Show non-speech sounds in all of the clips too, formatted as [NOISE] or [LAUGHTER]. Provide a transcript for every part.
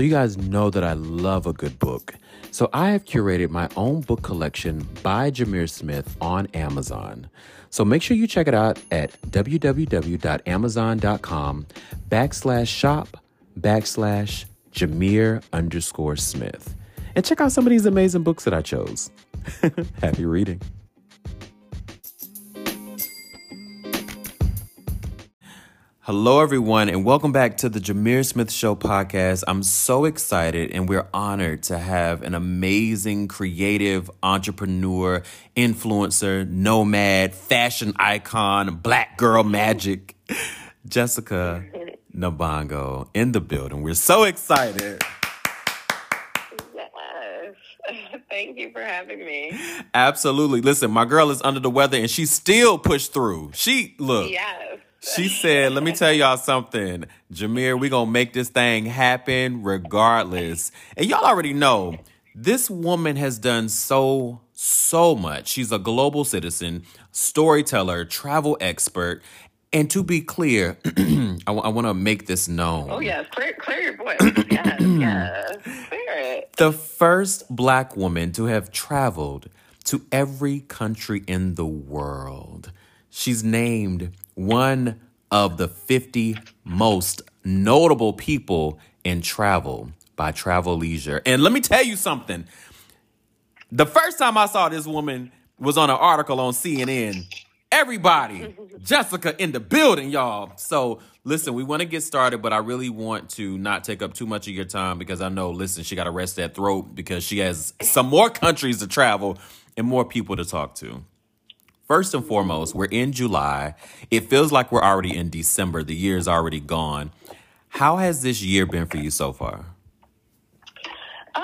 So, you guys know that I love a good book. So, I have curated my own book collection by Jameer Smith on Amazon. So, make sure you check it out at www.amazon.com backslash shop backslash Jameer underscore Smith. And check out some of these amazing books that I chose. [LAUGHS] Happy reading. Hello, everyone, and welcome back to the Jameer Smith Show podcast. I'm so excited and we're honored to have an amazing creative entrepreneur, influencer, nomad, fashion icon, black girl magic, Jessica Nabongo in the building. We're so excited. Yes. [LAUGHS] Thank you for having me. Absolutely. Listen, my girl is under the weather and she still pushed through. She, look. Yes. She said, "Let me tell y'all something, Jameer. We gonna make this thing happen regardless." And y'all already know this woman has done so so much. She's a global citizen, storyteller, travel expert, and to be clear, [CLEARS THROAT] I, w- I want to make this known. Oh yes, clear, clear your voice. [CLEARS THROAT] yes, yes, clear it. The first black woman to have traveled to every country in the world. She's named one of the 50 most notable people in travel by Travel Leisure. And let me tell you something. The first time I saw this woman was on an article on CNN. Everybody, Jessica in the building, y'all. So, listen, we want to get started, but I really want to not take up too much of your time because I know, listen, she got to rest that throat because she has some more countries to travel and more people to talk to. First and foremost, we're in July. It feels like we're already in December. The year is already gone. How has this year been for you so far? Uh,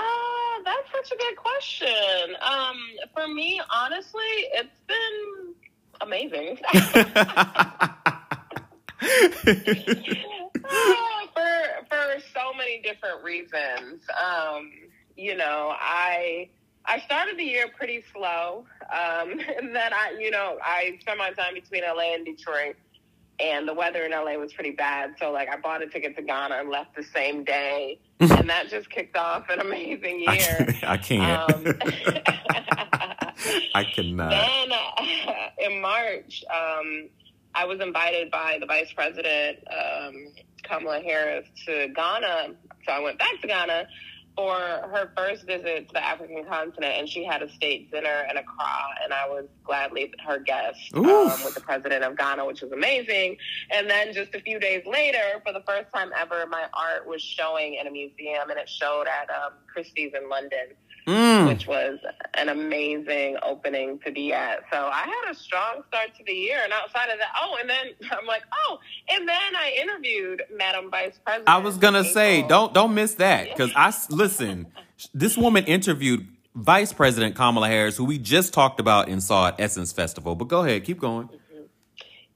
that's such a good question. Um, for me, honestly, it's been amazing. [LAUGHS] Uh, for for so many different reasons. Um, you know, I I started the year pretty slow. Um, [LAUGHS] and then I, you know, I spent my time between LA and Detroit, and the weather in LA was pretty bad. So, like, I bought a ticket to Ghana and left the same day, [LAUGHS] and that just kicked off an amazing year. I can't. Um, [LAUGHS] I cannot. Then uh, in March, um, I was invited by the vice president, um, Kamala Harris, to Ghana. So I went back to Ghana for her first visit to the African continent, and she had a state dinner and Accra, and I was gladly her guest um, with the president of Ghana, which was amazing. And then just a few days later, for the first time ever, my art was showing in a museum, and it showed at um, Christie's in London. Mm. Which was an amazing opening to be at. So I had a strong start to the year. And outside of that, oh, and then [LAUGHS] I'm like, oh, and then I interviewed Madam Vice President. I was gonna say, don't don't miss that because I listen. this woman interviewed Vice President Kamala Harris, who we just talked about and saw at Essence Festival. But go ahead, keep going. Mm-hmm.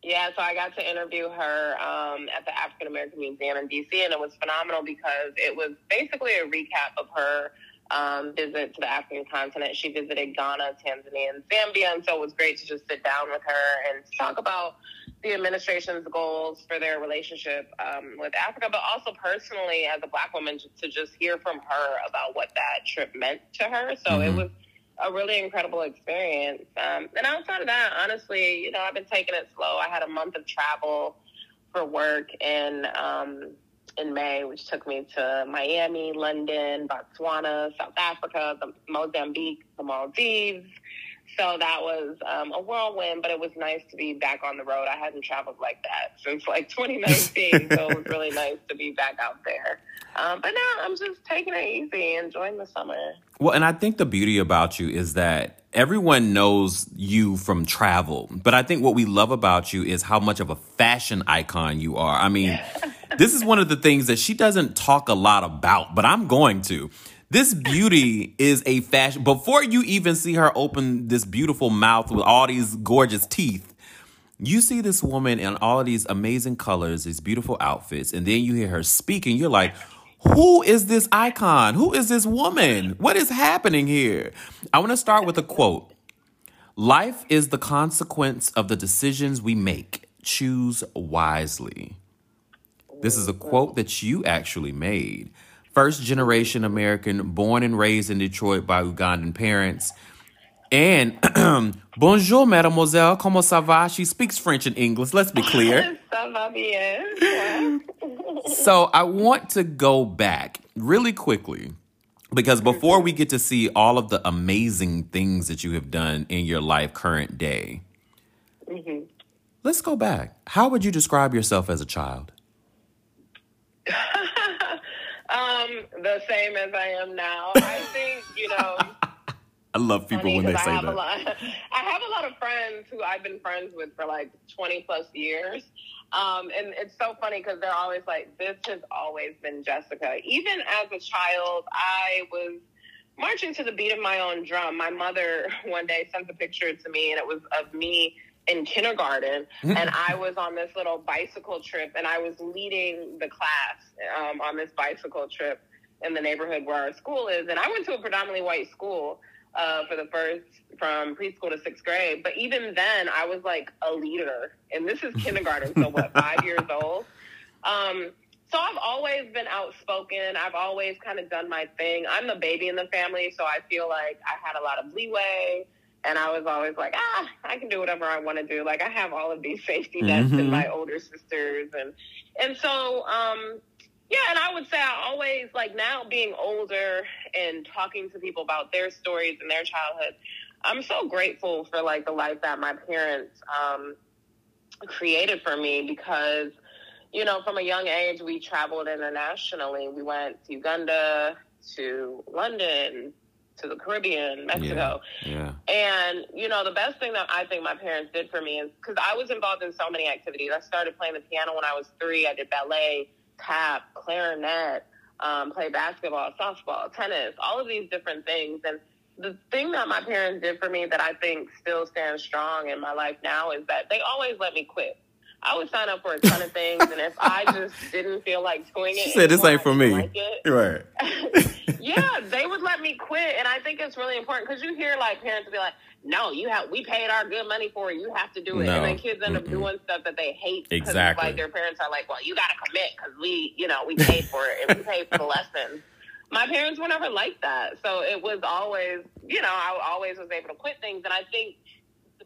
Yeah, so I got to interview her um, at the African American Museum in DC, and it was phenomenal because it was basically a recap of her um, visit to the African continent. She visited Ghana, Tanzania, and Zambia, and so it was great to just sit down with her and talk about the administration's goals for their relationship um, with Africa, but also personally as a black woman to just hear from her about what that trip meant to her. So mm-hmm. it was a really incredible experience. Um, and outside of that, honestly, you know, I've been taking it slow. I had a month of travel for work and um, in May, which took me to Miami, London, Botswana, South Africa, the Mozambique, the Maldives. So that was um, a whirlwind, but it was nice to be back on the road. I hadn't traveled like that since like [LAUGHS] 2019, so it was really nice to be back out there. Um, but now I'm just taking it easy, enjoying the summer. Well, and I think the beauty about you is that everyone knows you from travel, but I think what we love about you is how much of a fashion icon you are. I mean, this is one of the things that she doesn't talk a lot about, but I'm going to. This beauty is a fashion. Before you even see her open this beautiful mouth with all these gorgeous teeth, you see this woman in all these amazing colors, these beautiful outfits, and then you hear her speak, and you're like, who is this icon? Who is this woman? What is happening here? I want to start with a quote Life is the consequence of the decisions we make. Choose wisely. This is a quote that you actually made. first generation American, born and raised in Detroit by Ugandan parents. And [CLEARS THROAT] bonjour, mademoiselle, comment ça va? She speaks French and English, let's be clear. [LAUGHS] Ça va bien. so I want to go back really quickly because before we get to see all of the amazing things that you have done in your life current day, Mhm. let's go back. How would you describe yourself as a child? [LAUGHS] um, the same as I am now. I think you know. [LAUGHS] I love people when they say I have that. A lot, [LAUGHS] I have a lot of friends who I've been friends with for like 20 plus years. Um, and it's so funny because they're always like, this has always been Jessica. Even as a child, I was marching to the beat of my own drum. My mother one day sent a picture to me, and it was of me in kindergarten. and I was on this little bicycle trip, and I was leading the class um, on this bicycle trip in the neighborhood where our school is. And I went to a predominantly white school uh, for the first from preschool to sixth grade. But even then, I was like a leader, and this is kindergarten, so what, [LAUGHS] five years old. Um, so I've always been outspoken. I've always kind of done my thing. I'm the baby in the family, so I feel like I had a lot of leeway. And I was always like, ah, I can do whatever I want to do. Like I have all of these safety nets Mhm. in my older sisters, and and so um, yeah, and I would say I always like now being older and talking to people about their stories and their childhood. I'm so grateful for like the life that my parents um, created for me because you know from a young age we traveled internationally. We went to Uganda, to London, to the Caribbean, Mexico. Yeah. And, you know, the best thing that I think my parents did for me is because I was involved in so many activities. I started playing the piano when I was three. I did ballet, tap, clarinet, um, played basketball, softball, tennis, all of these different things. And the thing that my parents did for me that I think still stands strong in my life now is that they always let me quit. I would sign up for a ton of things, and if I just [LAUGHS] didn't feel like doing it, She said, "This ain't for me." Like it, Right. [LAUGHS] yeah, they would let me quit, and I think it's really important because you hear like parents be like, "No, you have we paid our good money for it. You have to do it," No. and then kids end up Mm-mm. doing stuff that they hate. Exactly. Like their parents are like, "Well, you got to commit because we, you know, we paid for it and we paid for the [LAUGHS] lessons." My parents were never like that, so it was always, you know, I always was able to quit things, and I think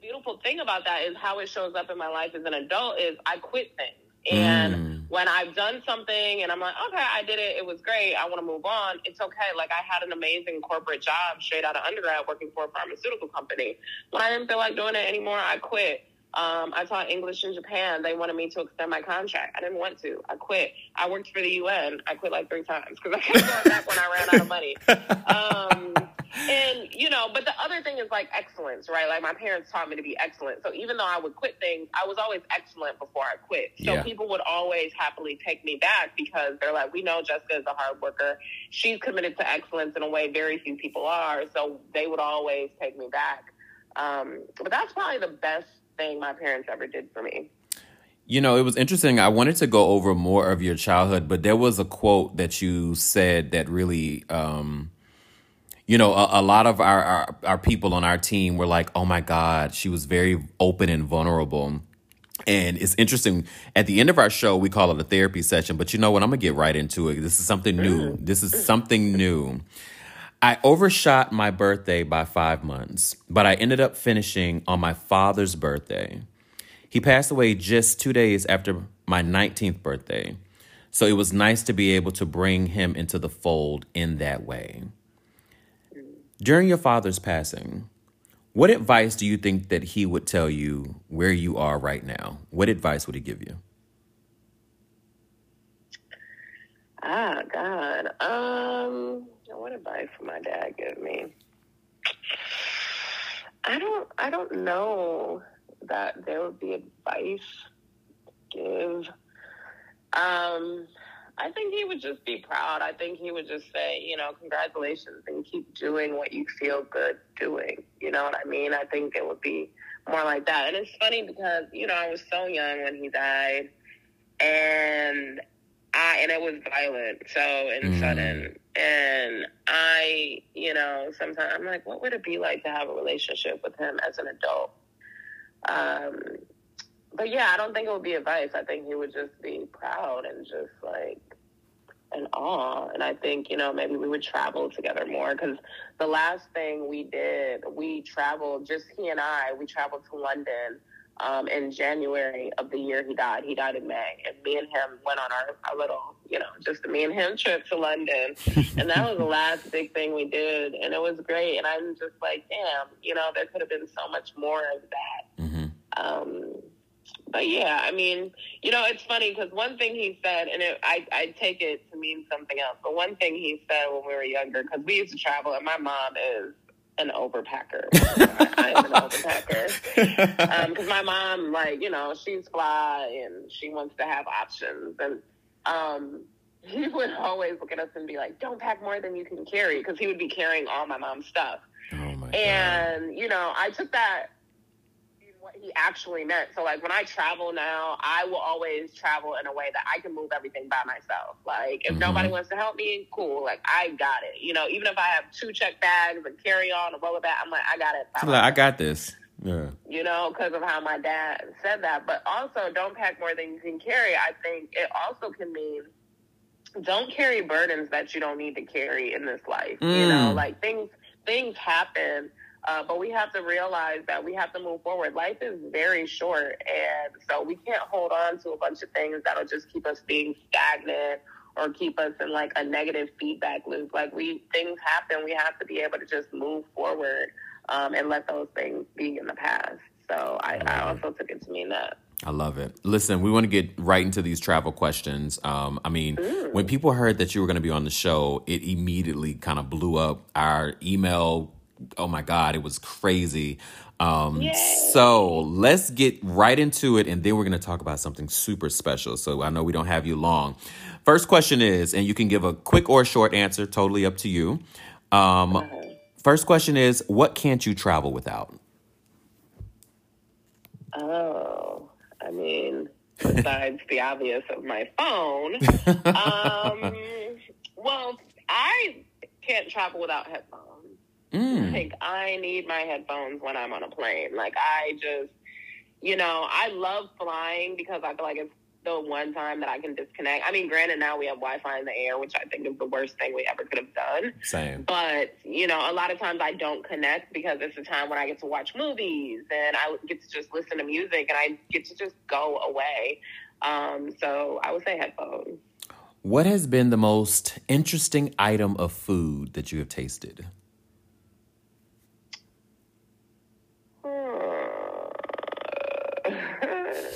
beautiful thing about that is how it shows up in my life as an adult is I quit things. And Mm. when I've done something and I'm like, okay, I did it, it was great, I want to move on, it's okay. Like I had an amazing corporate job straight out of undergrad working for a pharmaceutical company. When I didn't feel like doing it anymore, I quit. Um, I taught English in Japan. They wanted me to extend my contract. I didn't want to. I quit. I worked for the UN. I quit like three times because I kept going back when I ran out of money. [LAUGHS] Um, and you know, but the other thing is like excellence, right? Like my parents taught me to be excellent. So even though I would quit things, I was always excellent before I quit. So Yeah. people would always happily take me back because they're like, we know Jessica is a hard worker. She's committed to excellence in a way very few people are. So they would always take me back. Um, but that's probably the best thing my parents ever did for me. You know, it was interesting. I wanted to go over more of your childhood, but there was a quote that you said that really, um, you know, a, a lot of our, our our people on our team were like, "Oh my God, she was very open and vulnerable." And it's interesting. At the end of our show, we call it a therapy session. But you know what? I'm gonna get right into it. This is something new. Mm-hmm. This is something new. I overshot my birthday by five months, but I ended up finishing on my father's birthday. He passed away just two days after my 19th birthday. So it was nice to be able to bring him into the fold in that way. During your father's passing, what advice do you think that he would tell you where you are right now? What advice would he give you? Ah, God. Um, what advice would my dad give me? I don't. I don't know that there would be advice to give. Um, I think he would just be proud. I think he would just say, you know, congratulations, and keep doing what you feel good doing. You know what I mean? I think it would be more like that. And it's funny because you know I was so young when he died, and I and it was violent, so and Mm. sudden. And I, you know, sometimes I'm like, what would it be like to have a relationship with him as an adult? Um, but yeah, I don't think it would be advice. I think he would just be proud and just like in awe. And I think, you know, maybe we would travel together more because the last thing we did, we traveled, just he and I, we traveled to London um, in January of the year he died. He died in May. And me and him went on our, our little, you know, just me and him [LAUGHS] trip to London. and that was the last big thing we did. And it was great. And I'm just like, damn, you know, there could have been so much more of that. Mm-hmm. Um, but yeah, I mean, you know, it's funny because one thing he said, and it, I I take it to mean something else. But one thing he said when we were younger, because we used to travel, and my mom is an overpacker. [LAUGHS] I, am an overpacker because um, my mom, like, you know, she's fly and she wants to have options, and um, [LAUGHS] he would always look at us and be like, "Don't pack more than you can carry," because he would be carrying all my mom's stuff. Oh my and God. you know, I took that he actually meant. So like when I travel now, I will always travel in a way that I can move everything by myself. Like if mm-hmm. nobody wants to help me, cool. Like I got it. You know, even if I have two check bags and carry on a roller bag, I'm like I got it. like, I got this. Yeah. You know, because of how my dad said that. But also, don't pack more than you can carry. I think it also can mean don't carry burdens that you don't need to carry in this life. Mm. You know, like things things happen uh, but we have to realize that we have to move forward. Life is very short, and so we can't hold on to a bunch of things that'll just keep us being stagnant or keep us in like a negative feedback loop. Like we things happen, we have to be able to just move forward um, and let those things be in the past. So I, I also took it to mean that. I love it. Listen, we want to get right into these travel questions. Um, I mean, mm. when people heard that you were going to be on the show, it immediately kind of blew up. Our email oh my god, it was crazy. Um, so let's get right into it, and then we're going to talk about something super special. So I know we don't have you long. First question is, and you can give a quick or short answer, totally up to you. Um, uh-huh. First question is, what can't you travel without? Oh, I mean, besides the obvious of my phone, [LAUGHS] um, well, I can't travel without headphones. Mm. Like I need my headphones when I'm on a plane. Like I just, you know, I love flying because I feel like it's the one time that I can disconnect. I mean, granted, now we have Wi-Fi in the air, which I think is the worst thing we ever could have done. Same. But you know, a lot of times I don't connect because it's a time when I get to watch movies and I get to just listen to music and I get to just go away. Um, so I would say headphones. What has been the most interesting item of food that you have tasted?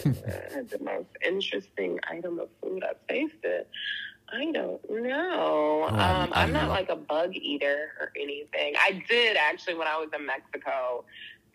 [LAUGHS] the most interesting item of food I've tasted. I don't know. Um, um, I'm not know. like a bug eater or anything. I did actually when I was in Mexico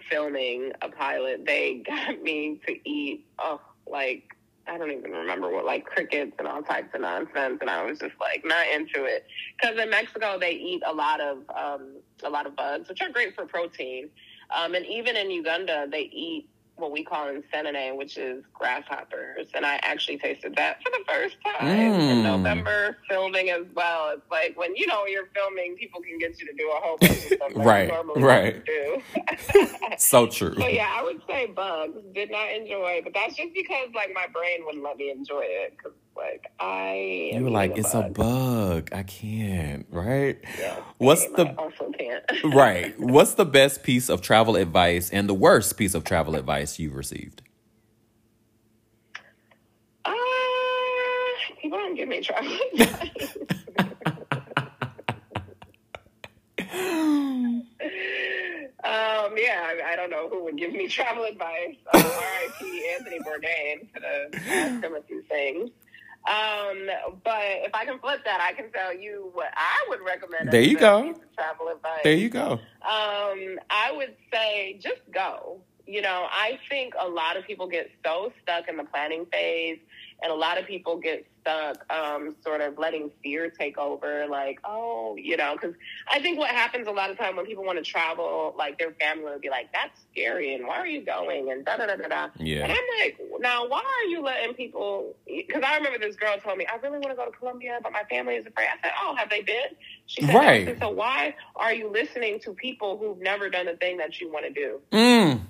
filming a pilot. They [LAUGHS] got me to eat oh like I don't even remember what like crickets and all types of nonsense, and I was just like not into it because in Mexico they eat a lot of um, a lot of bugs, which are great for protein. Um, and even in Uganda, they eat what we call Enseenene, which is grasshoppers. And I actually tasted that for the first time mm. in November, filming as well. It's like when you know you're filming, people can get you to do a whole bunch of [LAUGHS] stuff right, right. do. [LAUGHS] so true. So yeah, I would say bugs. Did not enjoy, but that's just because like my brain wouldn't let me enjoy it because like I You were like, it's bug. a bug. I can't, right? Yeah, What's the I also can't. [LAUGHS] right. What's the best piece of travel advice and the worst piece of travel advice you've received? Uh people don't give me travel advice. [LAUGHS] Um, yeah, I, I, don't know who would give me travel advice. Uh, R.I.P. Anthony Bourdain could have asked him a few things. Um, but if I can flip that, I can tell you what I would recommend. There you go. Travel advice. There you go. Um, I would say just go. You know, I think a lot of people get so stuck in the planning phase and a lot of people get stuck um, sort of letting fear take over like oh you know because i think what happens a lot of time when people want to travel like their family will be like that's scary and why are you going? and da da da da da. Yeah. And i'm like now why are you letting people because i remember this girl told me i really want to go to colombia but my family is afraid. I said oh have they been? She said right. So why are you listening to people who've never done the thing that you want to do? Mm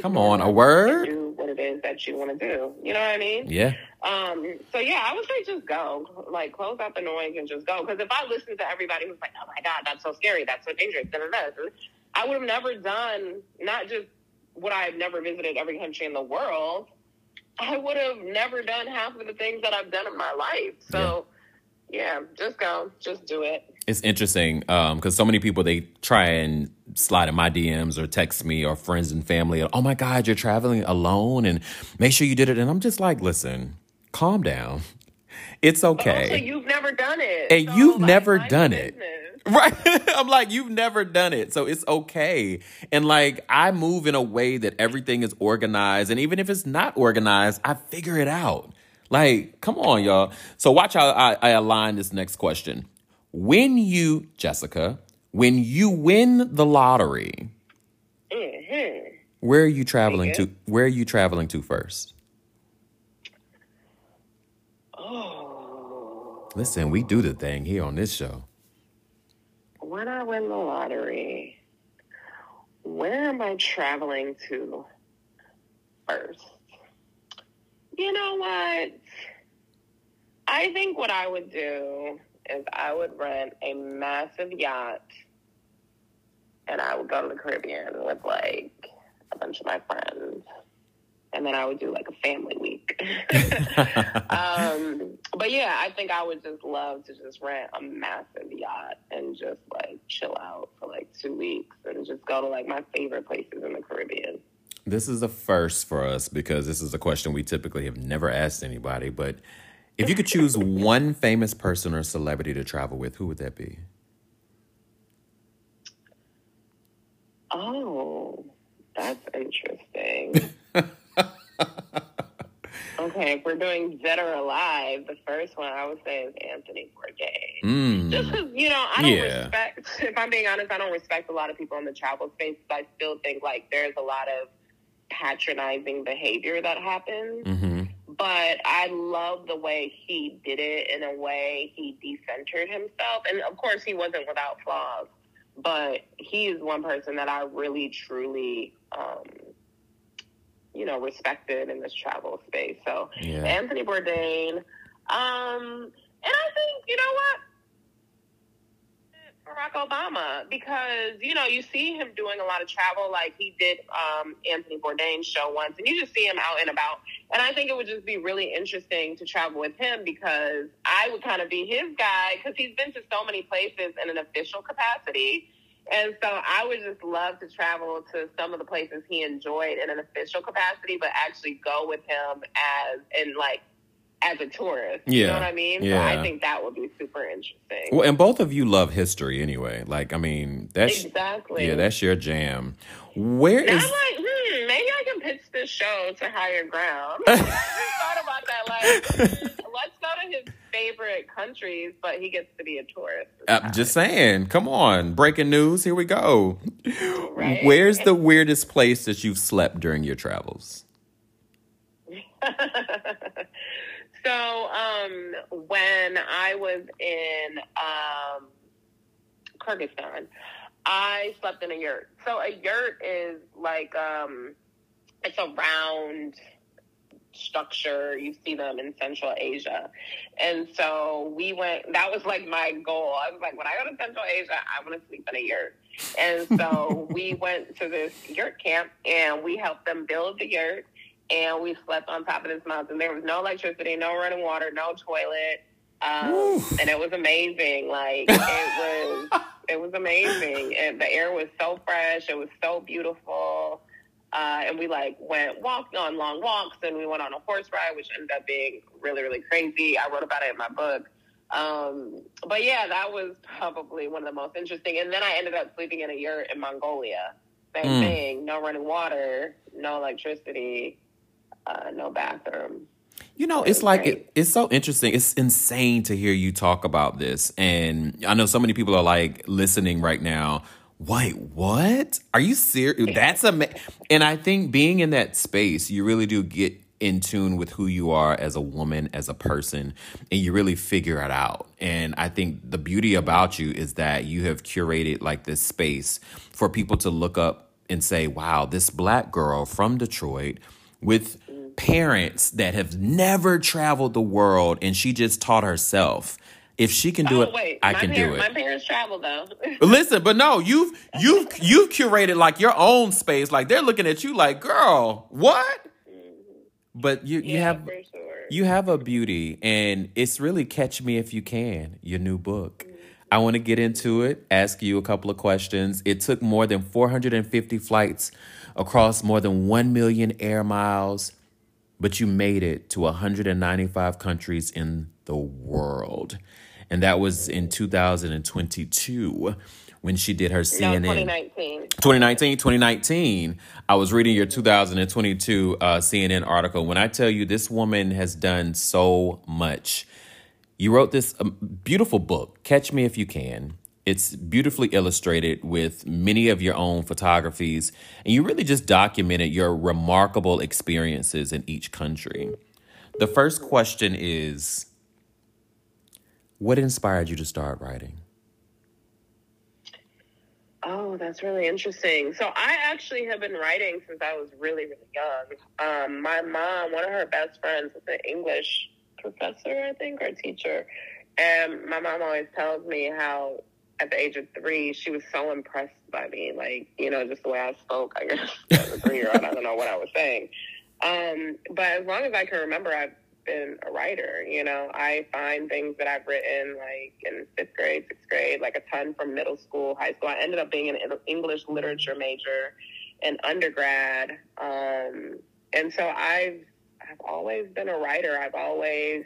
Come on, a word. Do what it is that you want to do. You know what I mean? Yeah. Um. So yeah, I would say just go. Like close out the noise and just go. Because if I listen to everybody who's like, "Oh my God, that's so scary. That's so dangerous," da, da, da, I would have never done not just would I have never visited every country in the world. I would have never done half of the things that I've done in my life. So yeah, just go, just do it. It's interesting because um, so many people they try and slide in my DMs or text me or friends and family. Oh my God, you're traveling alone and make sure you did it. And I'm just like, listen, calm down. It's okay. also, you've never done it, and so, you've like, never done it. business. [LAUGHS] Right. I'm like, you've never done it. So it's okay. And like, I move in a way that everything is organized. And even if it's not organized, I figure it out. Like, come on, y'all. So watch how I, I align this next question. When you, Jessica, when you win the lottery, Mhm. where are you traveling to? Where are you traveling to first? Oh, Listen, we do the thing here on this show. when I win the lottery, where am I traveling to first? You know what? I think what I would do I would rent a massive yacht and I would go to the Caribbean with like a bunch of my friends. And then I would do like a family week. [LAUGHS] um, but yeah, I think I would just love to just rent a massive yacht and just like chill out for like two weeks and just go to like my favorite places in the Caribbean. This is a first for us because this is a question we typically have never asked anybody. But if you could choose one famous person or celebrity to travel with, who would that be? Oh, that's interesting. [LAUGHS] okay, if we're doing dead or alive, the first one I would say is Anthony Bourdain. Just Mm. because, you know, I don't Yeah. respect, [LAUGHS] if I'm being honest, I don't respect a lot of people in the travel space. But I still think like there's a lot of patronizing behavior that happens. hmm But I love the way he did it in a way he decentered himself. And of course, he wasn't without flaws, but he is one person that I really, truly, um, you know, respected in this travel space. So Yeah. Anthony Bourdain. Um, and I think, you know what? Obama, because, you know, you see him doing a lot of travel. Like he did um, Anthony Bourdain's show once, and you just see him out and about. And I think it would just be really interesting to travel with him because I would kind of be his guy because he's been to so many places in an official capacity. And so I would just love to travel to some of the places he enjoyed in an official capacity, but actually go with him as in like as a tourist. You Yeah. know what I mean? So Yeah. I think that would be super interesting. Well, and both of you love history anyway. Like, I mean, that's exactly. yeah, that's your jam. Where And I'm like, hmm, maybe I can pitch this show to Higher Ground. [LAUGHS] I thought about that. Like, hmm, let's go to his favorite countries, but he gets to be a tourist. I'm just saying. Come on, breaking news. Here we go. Right. Where's the weirdest place that you've slept during your travels? [LAUGHS] so, um, when I was in um, Kyrgyzstan, I slept in a yurt. So a yurt is like um, it's a round structure. You see them in Central Asia, and so we went. That was like my goal. I was like, when I go to Central Asia, I want to sleep in a yurt. And so [LAUGHS] we went to this yurt camp, and we helped them build the yurt and we slept on top of this mountain. There was no electricity, no running water, no toilet, um, and it was amazing. Like it was, [LAUGHS] it was amazing, and the air was so fresh. It was so beautiful, uh, and we like went walked on long walks, and we went on a horse ride, which ended up being really, really crazy. I wrote about it in my book. Um, but yeah, that was probably one of the most interesting. And then I ended up sleeping in a yurt in Mongolia. Same Mm. thing. No running water, no electricity, uh, no bathroom. You know, it's like it, it's so interesting. It's insane to hear you talk about this, and I know so many people are like listening right now. Wait, what? Are you serious? That's a and I think being in that space, you really do get in tune with who you are as a woman, as a person, and you really figure it out. And I think the beauty about you is that you have curated like this space for people to look up and say, wow, this black girl from Detroit with parents that have never traveled the world and she just taught herself. If she can do oh, it, wait, I my can par- do it. My parents travel though. [LAUGHS] Listen, but no, you've you've you've curated like your own space. Like they're looking at you like, girl, what? Mm-hmm. But you you have sure. you have a beauty, and it's really catch me if you can. Your new book. I want to get into it. Ask you a couple of questions. It took more than 450 flights across more than 1 million air miles, but you made it to 195 countries in the world. And that was in 2022 when she did her CNN. no, CNN. 2019. 2019, 2019. I was reading your 2022 uh, CNN article. When I tell you this woman has done so much, you wrote this um, beautiful book, Catch Me If You Can. It's beautifully illustrated with many of your own photographies, and you really just documented your remarkable experiences in each country. The first question is What inspired you to start writing? Oh, that's really interesting. So I actually have been writing since I was really, really young. Um, my mom, one of her best friends, was an English professor, I think, or teacher. And my mom always tells me how at the age of three, she was so impressed by me. Like, you know, just the way I spoke, I guess, [LAUGHS] as a three year old, I don't know what I was saying. Um, but as long as I can remember, I've been a writer. You know, I find things that I've written like in fifth grade, sixth grade, like a ton from middle school, high school. I ended up being an English literature major in undergrad. Um, and so I've, I've always been a writer. I've always,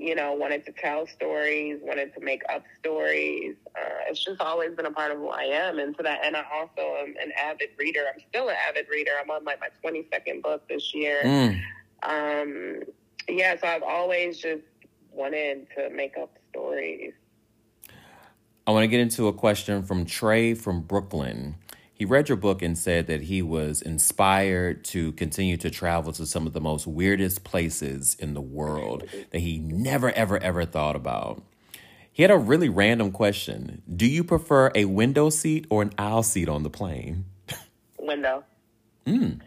you know, wanted to tell stories, wanted to make up stories. Uh, it's just always been a part of who I am. And to that end, I also am an avid reader. I'm still an avid reader. I'm on like my 22nd book this year. Mm. Um, yeah, so I've always just wanted to make up stories. I want to get into a question from Trey from Brooklyn. He read your book and said that he was inspired to continue to travel to some of the most weirdest places in the world that he never, ever, ever thought about. He had a really random question Do you prefer a window seat or an aisle seat on the plane? Window. Mm.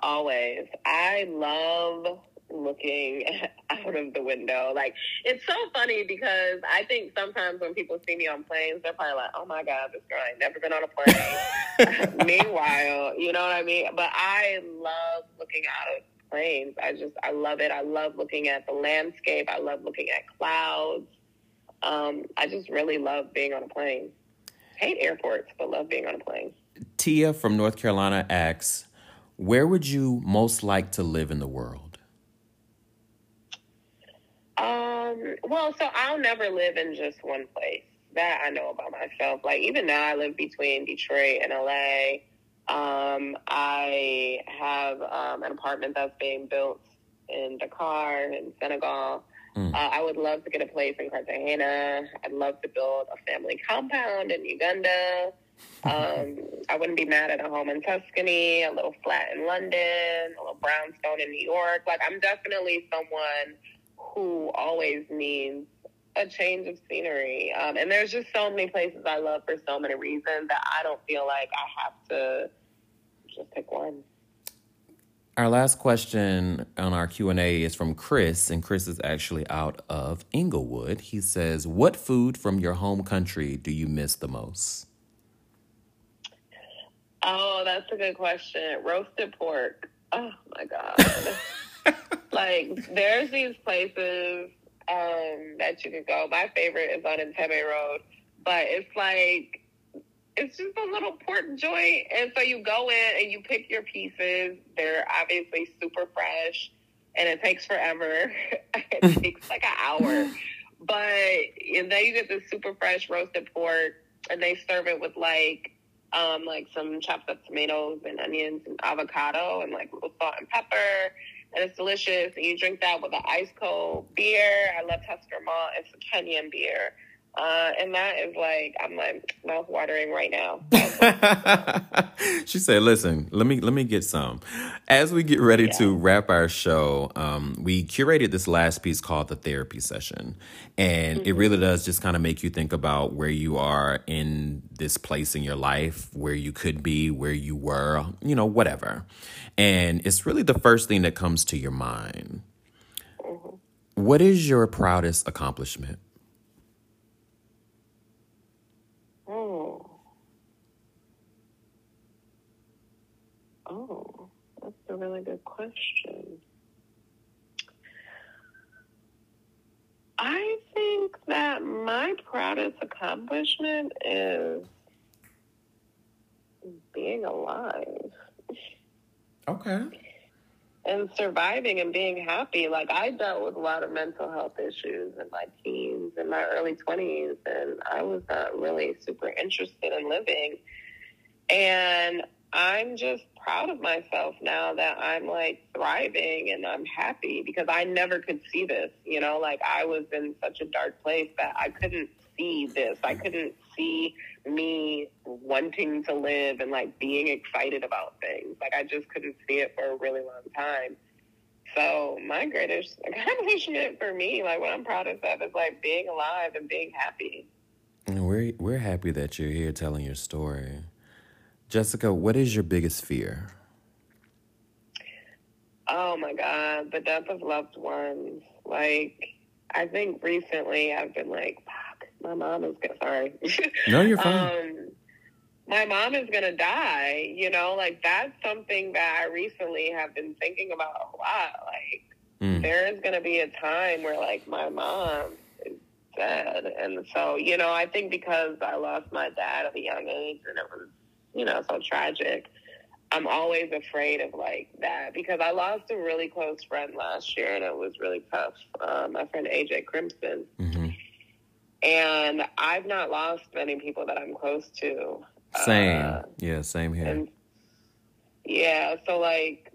Always. I love looking [LAUGHS] out of the window. Like it's so funny because I think sometimes when people see me on planes, they're probably like, "Oh my god, this girl ain't never been on a plane." [LAUGHS] [LAUGHS] Meanwhile, you know what I mean. But I love looking out of planes. I just I love it. I love looking at the landscape. I love looking at clouds. Um, I just really love being on a plane. Hate airports, but love being on a plane. Tia from North Carolina asks, "Where would you most like to live in the world?" Um, well, so I'll never live in just one place. That I know about myself. Like even now, I live between Detroit and LA. Um, I have um, an apartment that's being built in Dakar in Senegal. Mm. Uh, I would love to get a place in Cartagena. I'd love to build a family compound in Uganda. Um, [LAUGHS] I wouldn't be mad at a home in Tuscany, a little flat in London, a little brownstone in New York. Like I'm definitely someone who always needs a change of scenery. Um, and there's just so many places I love for so many reasons that I don't feel like I have to just pick one. Our last question on our Q&A is from Chris, and Chris is actually out of Inglewood. He says, what food from your home country do you miss the most? Oh, that's a good question. Roasted pork. Oh, my God. [LAUGHS] like, there's these places um, that you can go. My favorite is on Entebbe Road, but it's like it's just a little pork joint, and so you go in and you pick your pieces. They're obviously super fresh, and it takes forever. [LAUGHS] it [LAUGHS] takes like an hour, but and then you get this super fresh roasted pork, and they serve it with like. Um, like some chopped up tomatoes and onions and avocado and like little salt and pepper and it's delicious. And you drink that with an ice cold beer. I love Tusker Malt. It's a Kenyan beer. Uh, and that is like I'm like mouth watering right now. [LAUGHS] she said, "Listen, let me let me get some." As we get ready yeah. to wrap our show, um, we curated this last piece called the therapy session, and mm-hmm. it really does just kind of make you think about where you are in this place in your life, where you could be, where you were, you know, whatever. And it's really the first thing that comes to your mind. Mm-hmm. What is your proudest accomplishment? a really good question. I think that my proudest accomplishment is being alive. Okay. And surviving and being happy. Like, I dealt with a lot of mental health issues in my teens and my early 20s, and I was not really super interested in living. And I'm just proud of myself now that I'm like thriving and I'm happy because I never could see this. You know, like I was in such a dark place that I couldn't see this. I couldn't see me wanting to live and like being excited about things. Like I just couldn't see it for a really long time. So my greatest accomplishment for me, like what I'm proudest of, is like being alive and being happy. And we're we're happy that you're here telling your story. Jessica, what is your biggest fear? Oh my God, the death of loved ones. Like, I think recently I've been like, fuck, my mom is gonna, sorry. No, you're fine. [LAUGHS] um, my mom is gonna die, you know, like that's something that I recently have been thinking about a lot. Like, mm. there is gonna be a time where, like, my mom is dead. And so, you know, I think because I lost my dad at a young age and it was you know, so tragic. I'm always afraid of like that because I lost a really close friend last year and it was really tough. Um, my friend AJ Crimson. Mm-hmm. And I've not lost many people that I'm close to. Same. Uh, yeah, same here. And yeah, so like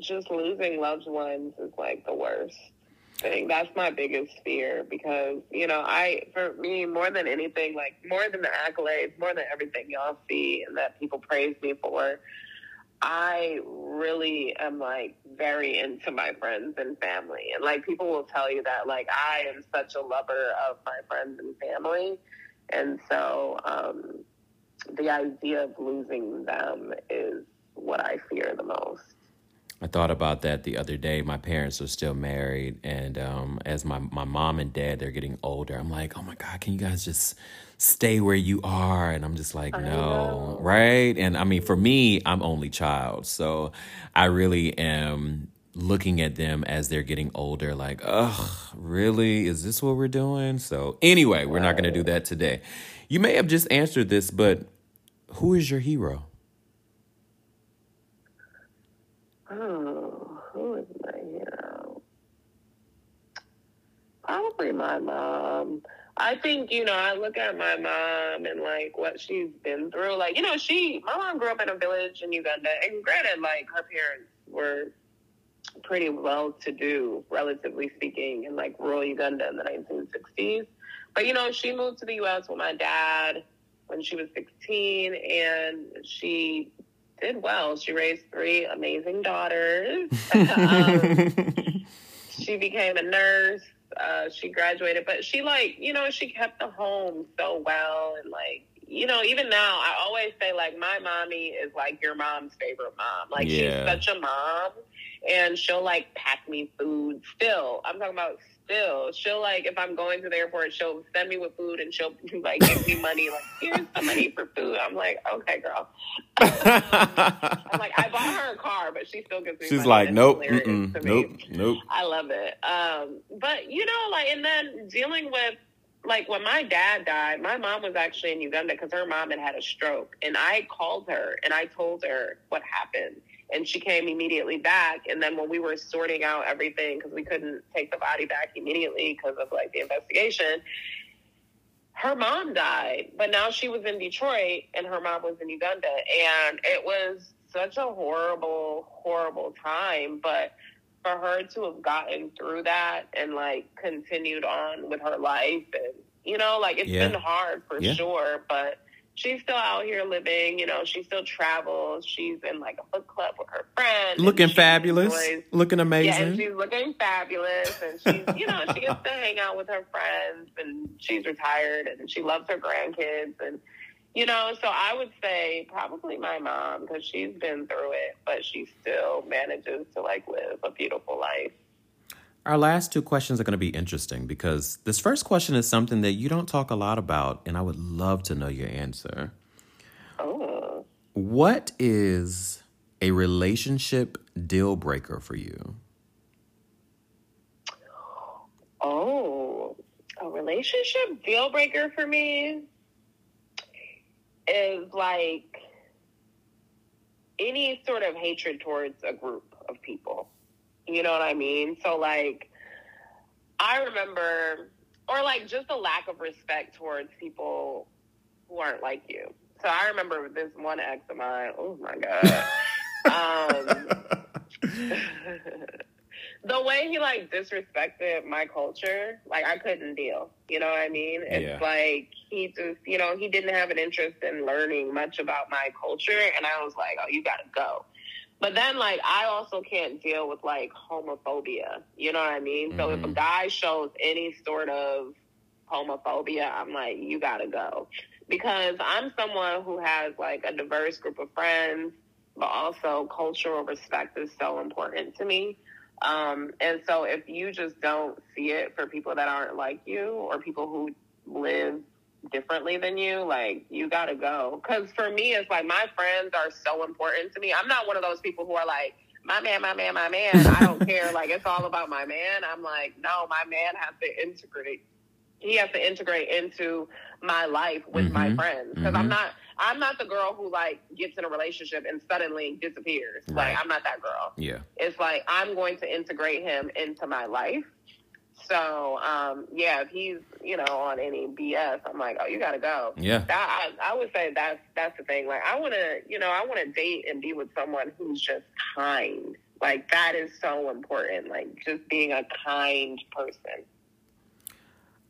just losing loved ones is like the worst thing. That's my biggest fear because, you know, I, for me, more than anything, like more than the accolades, more than everything y'all see and that people praise me for, I really am like very into my friends and family. And like people will tell you that, like, I am such a lover of my friends and family. And so, um, the idea of losing them is what I fear the most. I thought about that the other day. My parents are still married, and um, as my, my mom and dad they're getting older, I'm like, oh my god, can you guys just stay where you are? And I'm just like, no, right? And I mean, for me, I'm only child, so I really am looking at them as they're getting older, like, ugh, really? Is this what we're doing? So anyway, we're not going to do that today. You may have just answered this, but who is your hero? Oh, who is my hero? Probably my mom. I think, you know, I look at my mom and like what she's been through. Like, you know, she, my mom grew up in a village in Uganda. And granted, like her parents were pretty well to do, relatively speaking, in like rural Uganda in the 1960s. But, you know, she moved to the U.S. with my dad when she was 16 and she did well. She raised three amazing daughters. [LAUGHS] um, she became a nurse. Uh, she graduated, but she like you know she kept the home so well and like you know even now I always say like my mommy is like your mom's favorite mom. Like yeah. she's such a mom, and she'll like pack me food. Still, I'm talking about still, she'll like if I'm going to the airport, she'll send me with food and she'll [LAUGHS] like give me money. Like here's some money for food. I'm like, okay, girl. [LAUGHS] I'm like, I bought her a car, but she still gives me. She's like, nope, nope, nope. I love it. Um, but you know, like, and then dealing with like when my dad died, my mom was actually in Uganda because her mom had had a stroke, and I called her and I told her what happened and she came immediately back. And then when we were sorting out everything, because we couldn't take the body back immediately because of like the investigation, her mom died. But now she was in Detroit and her mom was in Uganda. And it was such a horrible, horrible time. But for her to have gotten through that and like continued on with her life and You know, like it's Yeah. been hard for Yeah. sure, but she's still out here living. You know, she still travels. She's in like a book club with her friends. Looking fabulous. enjoys- Looking yeah, and amazing. she's looking fabulous, and she's you know she gets to hang out with her friends, and she's retired, and she loves her grandkids, and you know. So I would say probably my mom because she's been through it, but she still manages to like live a beautiful life. Our last two questions are going to be interesting because this first question is something that you don't talk a lot about, and I would love to know your answer. Oh, What is a relationship deal breaker for you? oh, a relationship deal breaker for me is like any sort of hatred towards a group of people. You know what I mean? So like I remember or like just a lack of respect towards people who aren't like you. So I remember this one ex of mine, oh my god. [LAUGHS] um [LAUGHS] the way he like disrespected my culture, like I couldn't deal. You know what I mean? It's Yeah. like he just, you know, he didn't have an interest in learning much about my culture, and I was like, oh, you gotta go. But then, like, I also can't deal with like homophobia. You know what I mean? So if a Mhm. guy shows any sort of homophobia, I'm like, you gotta go. Because I'm someone who has like a diverse group of friends, but also cultural respect is so important to me. Um, and so if you just don't see it for people that aren't like you or people who live differently than you, like you gotta go. Cause for me, it's like my friends are so important to me. I'm not one of those people who are like, my man, my man, my man. I don't [LAUGHS] care. Like it's all about my man. I'm like, no, my man has to integrate. He has to integrate into my life with my Mhm. friends. because I'm Mhm. not. I'm not the girl who like gets in a relationship and suddenly disappears. Right. Like I'm not that girl Yeah. it's like I'm going to integrate him into my life. So, um, yeah, if he's you know on any BS, I'm like, oh, you got to go. Yeah. That, I, I would say that's that's the thing. Like, I want to, you know, I want to date and be with someone who's just kind. Like that is so important. Like just being a kind person.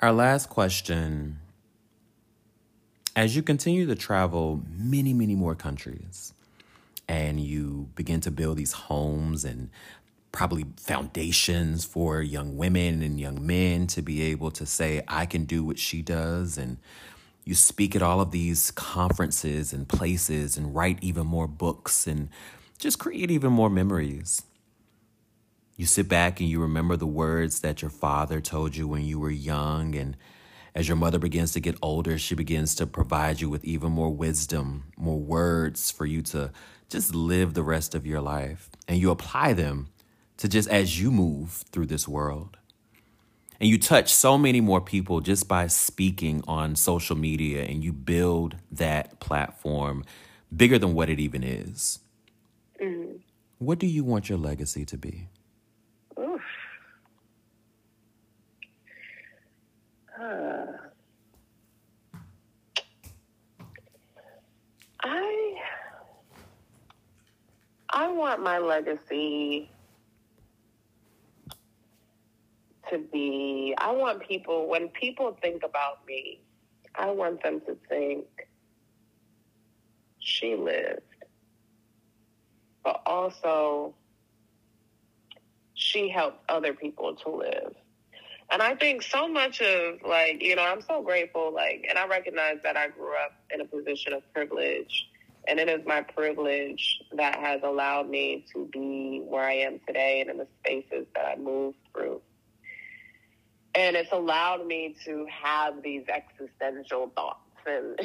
Our last question as you continue to travel many, many more countries and you begin to build these homes and probably foundations for young women and young men to be able to say, I can do what she does. And you speak at all of these conferences and places and write even more books and just create even more memories. You sit back and you remember the words that your father told you when you were young. And as your mother begins to get older, she begins to provide you with even more wisdom, more words for you to just live the rest of your life. And you apply them to just as you move through this world. And you touch so many more people just by speaking on social media, and you build that platform bigger than what it even is. Mm. What do you want your legacy to be? Oof. Uh, I I want my legacy to be I want people when people think about me, I want them to think she lived. But also she helped other people to live. And I think so much of like, you know, I'm so grateful, like, and I recognize that I grew up in a position of privilege. And it is my privilege that has allowed me to be where I am today and in the spaces that I moved through. And it's allowed me to have these existential thoughts and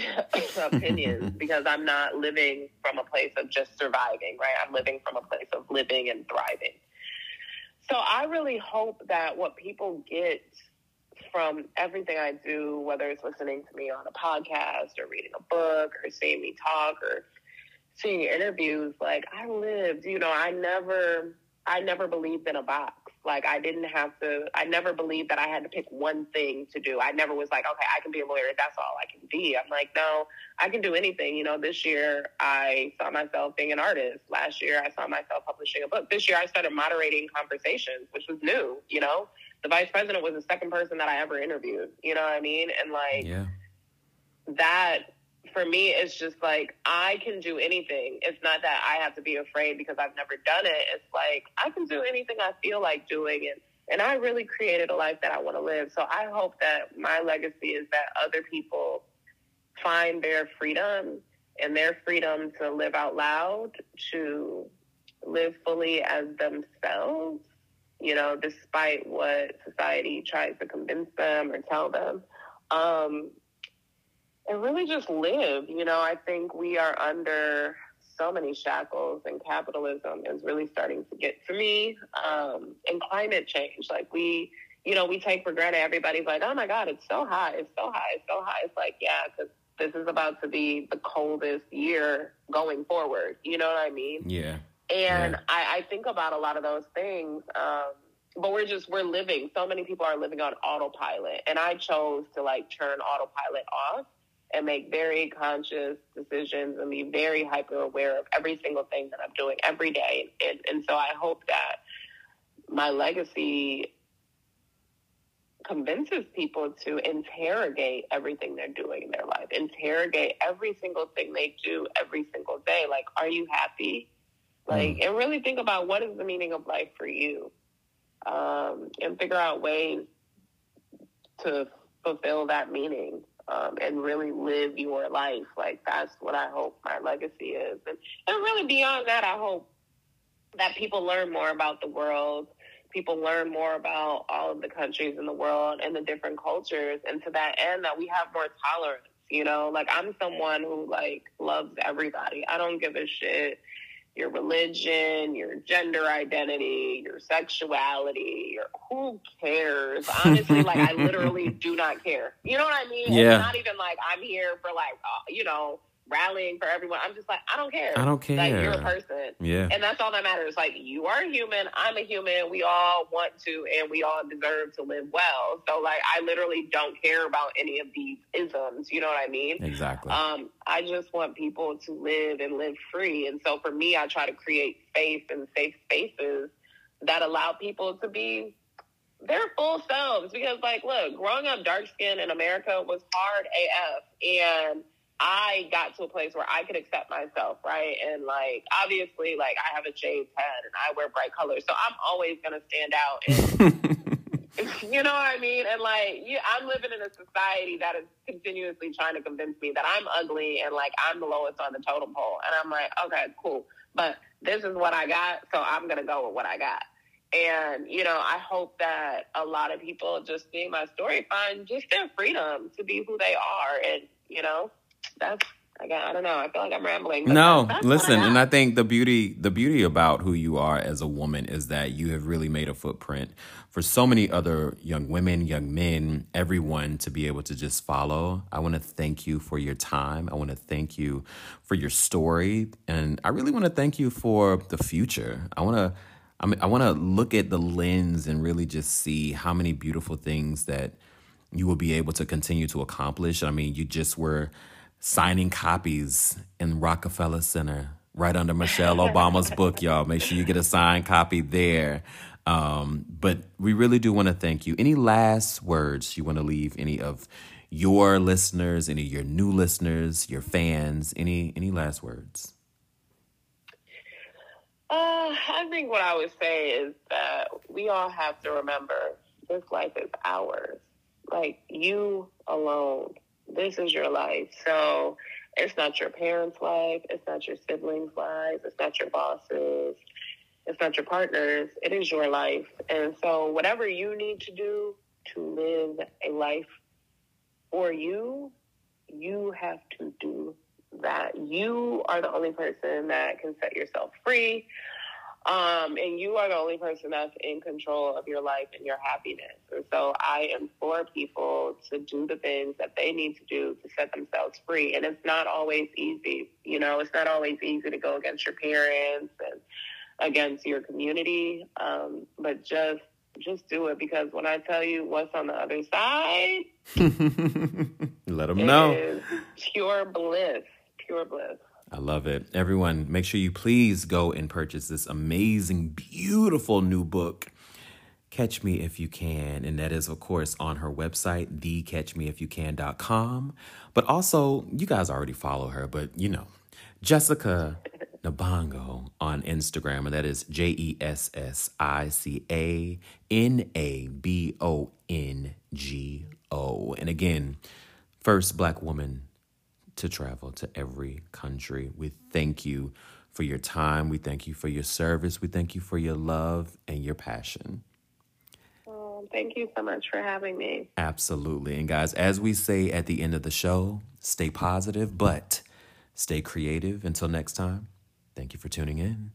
[LAUGHS] opinions [LAUGHS] because I'm not living from a place of just surviving, right? I'm living from a place of living and thriving. So I really hope that what people get from everything I do, whether it's listening to me on a podcast or reading a book or seeing me talk or seeing interviews, like I lived, you know, I never I never believed in a box. Like I didn't have to. I never believed that I had to pick one thing to do. I never was like, okay, I can be a lawyer. That's all I can be. I'm like, no, I can do anything. You know, this year I saw myself being an artist. Last year I saw myself publishing a book. This year I started moderating conversations, which was new. You know, the vice president was the second person that I ever interviewed. You know what I mean? And like, yeah. that for me, it's just like I can do anything. It's not that I have to be afraid because I've never done it. It's like I can do anything I feel like doing, and and I really created a life that I want to live. So I hope that my legacy is that other people find their freedom and their freedom to live out loud, to live fully as themselves. You know, despite what society tries to convince them or tell them. Um, and really just live. You know, I think we are under so many shackles, and capitalism is really starting to get to me. Um, and climate change, like we, you know, we take for granted. Everybody's like, "Oh my God, it's so high! It's so high! It's so high!" It's like, yeah, because this is about to be the coldest year going forward. You know what I mean? Yeah. And Yeah. I, I think about a lot of those things. Um, but we're just we're living. So many people are living on autopilot, and I chose to like turn autopilot off and make very conscious decisions and be very hyper aware of every single thing that I'm doing every day. And, and so I hope that my legacy convinces people to interrogate everything they're doing in their life, interrogate every single thing they do every single day. Like, are you happy? Like, and really think about what is the meaning of life for you, um, and figure out ways to fulfill that meaning um, and really live your life. Like that's what I hope my legacy is, and and really beyond that, I hope that people learn more about the world. People learn more about all of the countries in the world and the different cultures, and to that end, that we have more tolerance. You know, like I'm someone who like loves everybody. I don't give a shit your religion, your gender identity, your sexuality, your who cares? [LAUGHS] Honestly, like I literally do not care. You know what I mean? Yeah. It's not even like I'm here for like uh, you know rallying for everyone. I'm just like I don't care. I don't care. Like you're a person. Yeah. And that's all that matters. Like you are human, I'm a human. We all want to and we all deserve to live well. So like I literally don't care about any of these isms. You know what I mean? Exactly. Um, I just want people to live and live free. And so for me, I try to create space and safe spaces that allow people to be their full selves. Because, like, look, growing up dark skinned in America was hard AF. And I got to a place where I could accept myself, right? And, like, obviously, like, I have a shaved head and I wear bright colors. So I'm always going to stand out and [LAUGHS] [LAUGHS] you know what I mean? And like, you, I'm living in a society that is continuously trying to convince me that I'm ugly and like I'm the lowest on the totem pole. And I'm like, okay, cool. But this is what I got, so I'm gonna go with what I got. And you know, I hope that a lot of people just seeing my story find just their freedom to be who they are. And you know, that's I got. I don't know. I feel like I'm rambling. No, that's listen, got. and I think the beauty the beauty about who you are as a woman is that you have really made a footprint for so many other young women, young men, everyone to be able to just follow. I want to thank you for your time. I want to thank you for your story, and I really want to thank you for the future. I want to I mean, I want to look at the lens and really just see how many beautiful things that you will be able to continue to accomplish. I mean, you just were signing copies in Rockefeller Center right under Michelle Obama's book, y'all. Make sure you get a signed copy there. Um, but we really do want to thank you. Any last words you want to leave any of your listeners, any of your new listeners, your fans, any any last words? Uh, I think what I would say is that we all have to remember this life is ours. Like you alone. This is your life. So it's not your parents' life. It's not your siblings' lives. It's not your bosses. It's not your partners. It is your life. And so whatever you need to do to live a life for you, you have to do that. You are the only person that can set yourself free. Um, and you are the only person that's in control of your life and your happiness. And so I implore people to do the things that they need to do to set themselves free. And it's not always easy. You know, it's not always easy to go against your parents and against your community. Um, but just just do it because when I tell you what's on the other side, [LAUGHS] let them know. Pure bliss, pure bliss. I love it. Everyone, make sure you please go and purchase this amazing, beautiful new book. Catch Me If You Can. And that is, of course, on her website, thecatchmeifyoucan.com. But also, you guys already follow her, but you know, Jessica Nabongo on Instagram, and that is J E S S I C A N A B O N G O. And again, first black woman to travel to every country. We thank you for your time. We thank you for your service. We thank you for your love and your passion. Oh, thank you so much for having me. Absolutely. And guys, as we say at the end of the show, stay positive, but stay creative. Until next time. Thank you for tuning in.